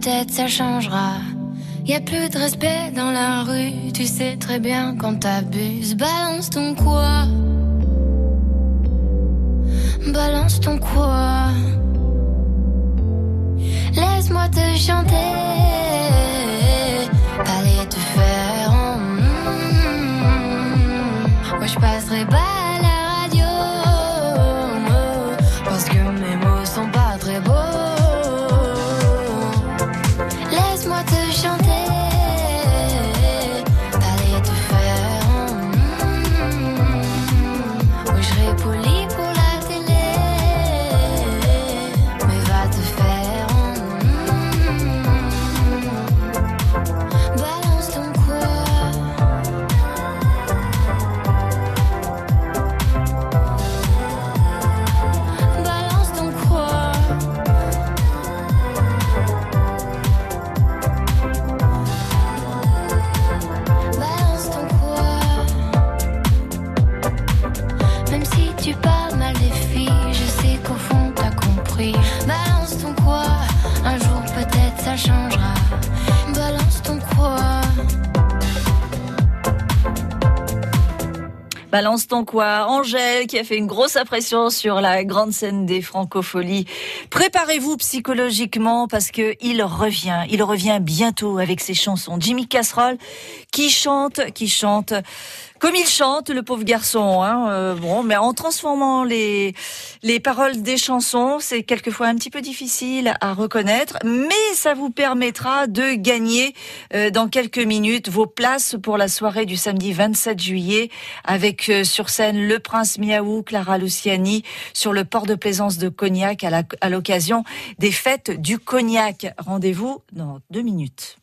Peut-être ça changera. Y a plus de respect dans la rue, tu sais très bien quand t'abuses. Balance ton quoi? Balance ton quoi? Laisse-moi te chanter. Balance ton quoi Angèle qui a fait une grosse impression sur la grande scène des francopholies. Préparez-vous psychologiquement parce que il revient. Il revient bientôt avec ses chansons. Jimmy Casserole qui chante, qui chante comme il chante, le pauvre garçon. Hein, euh, bon, mais en transformant les les paroles des chansons, c'est quelquefois un petit peu difficile à reconnaître, mais ça vous permettra de gagner euh, dans quelques minutes vos places pour la soirée du samedi 27 juillet avec euh, sur scène le prince Miaou, Clara Luciani sur le port de plaisance de Cognac à l'occasion des fêtes du Cognac. Rendez-vous dans deux minutes.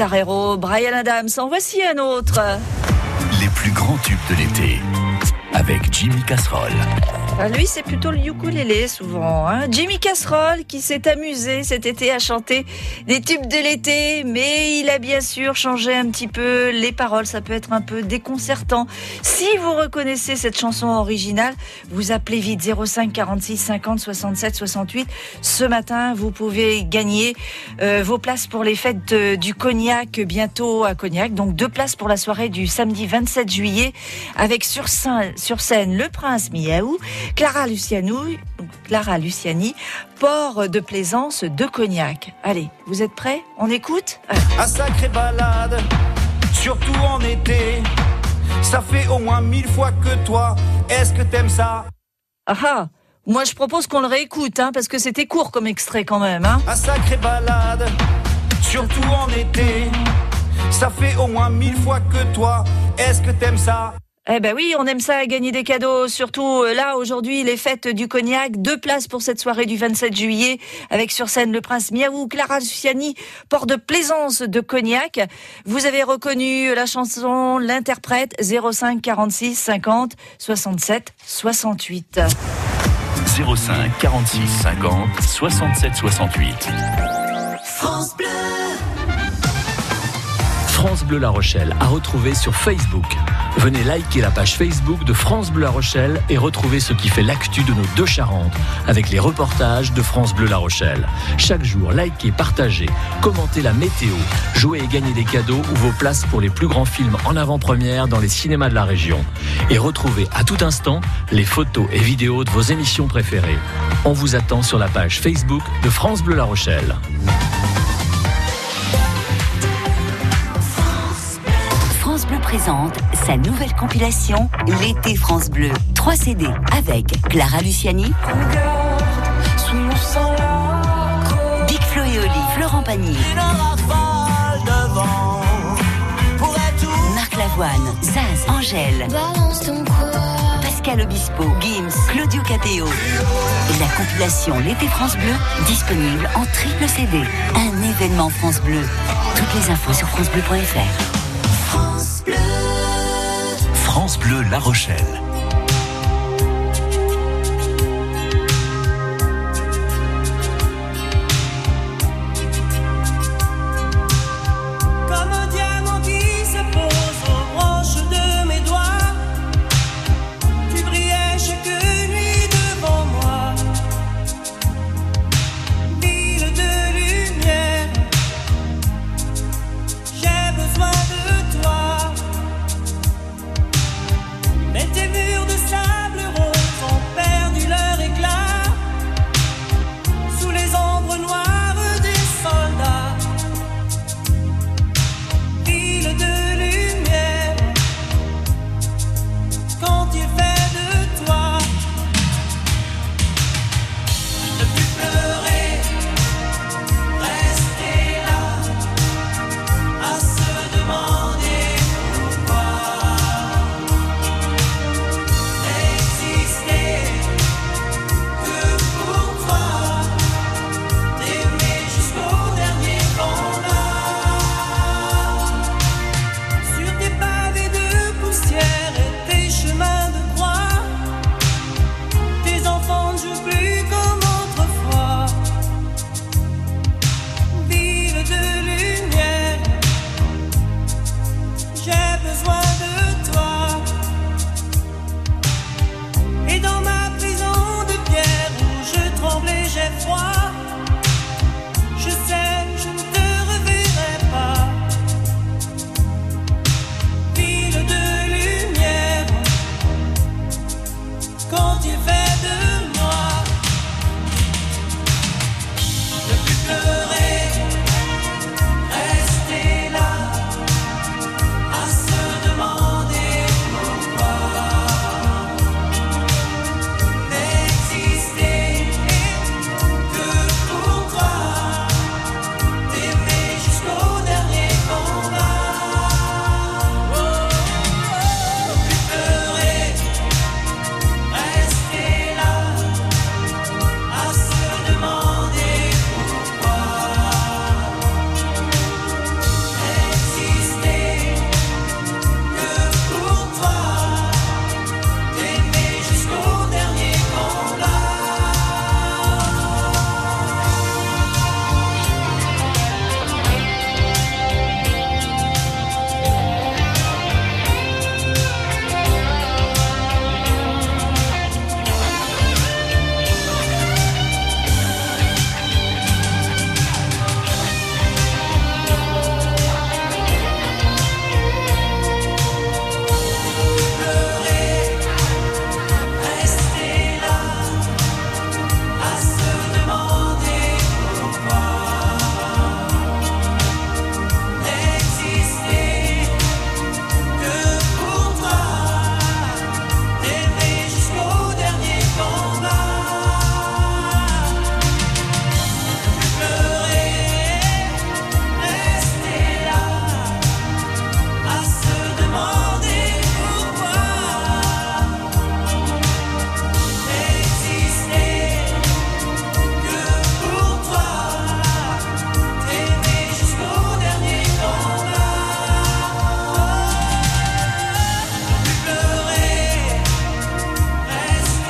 Guitar Hero, Brian Adams. En voici un autre. Les plus grands tubes de l'été avec Jimmy Casserole. Ah, lui, c'est plutôt le ukulélé souvent. Hein. Jimmy Casserole qui s'est amusé cet été à chanter des tubes de l'été, mais il a bien sûr changé un petit peu les paroles. Ça peut être un peu déconcertant. Si vous reconnaissez cette chanson originale, vous appelez vite 05 46 50 67 68. Ce matin, vous pouvez gagner euh, vos places pour les fêtes du Cognac bientôt à Cognac. Donc deux places pour la soirée du samedi 27 juillet avec sur sur scène le prince Miaou Clara Luciani, Clara Luciani, port de plaisance de Cognac. Allez, vous êtes prêts? On écoute? Un sacré balade, surtout en été. Ça fait au moins mille fois que toi. Est-ce que t'aimes ça? Ah ah Moi je propose qu'on le réécoute, hein, parce que c'était court comme extrait quand même. Hein. Un sacré balade, surtout en été. Ça fait au moins mille fois que toi. Est-ce que t'aimes ça? Eh ben oui, on aime ça gagner des cadeaux, surtout euh, là aujourd'hui les fêtes du cognac, deux places pour cette soirée du 27 juillet avec sur scène le prince Miaou, Clara Luciani, port de plaisance de cognac. Vous avez reconnu la chanson, l'interprète 05 46 50 67 68. 05 46 50 67 68. France Bleu. France Bleu La Rochelle à retrouver sur Facebook. Venez liker la page Facebook de France Bleu La Rochelle et retrouver ce qui fait l'actu de nos deux Charentes avec les reportages de France Bleu La Rochelle. Chaque jour, likez, partagez, commentez la météo, jouez et gagnez des cadeaux ou vos places pour les plus grands films en avant-première dans les cinémas de la région. Et retrouvez à tout instant les photos et vidéos de vos émissions préférées. On vous attend sur la page Facebook de France Bleu La Rochelle. Présente sa nouvelle compilation L'été France Bleu. 3 CD avec Clara Luciani, Big Flo et Oli, Florent Pagny, Marc Lavoine, Zaz, Angèle, Pascal Obispo, Gims, Claudio Capéo. La compilation L'été France Bleu, disponible en triple CD. Un événement France Bleu. Toutes les infos sur francebleu.fr. Bleu La Rochelle.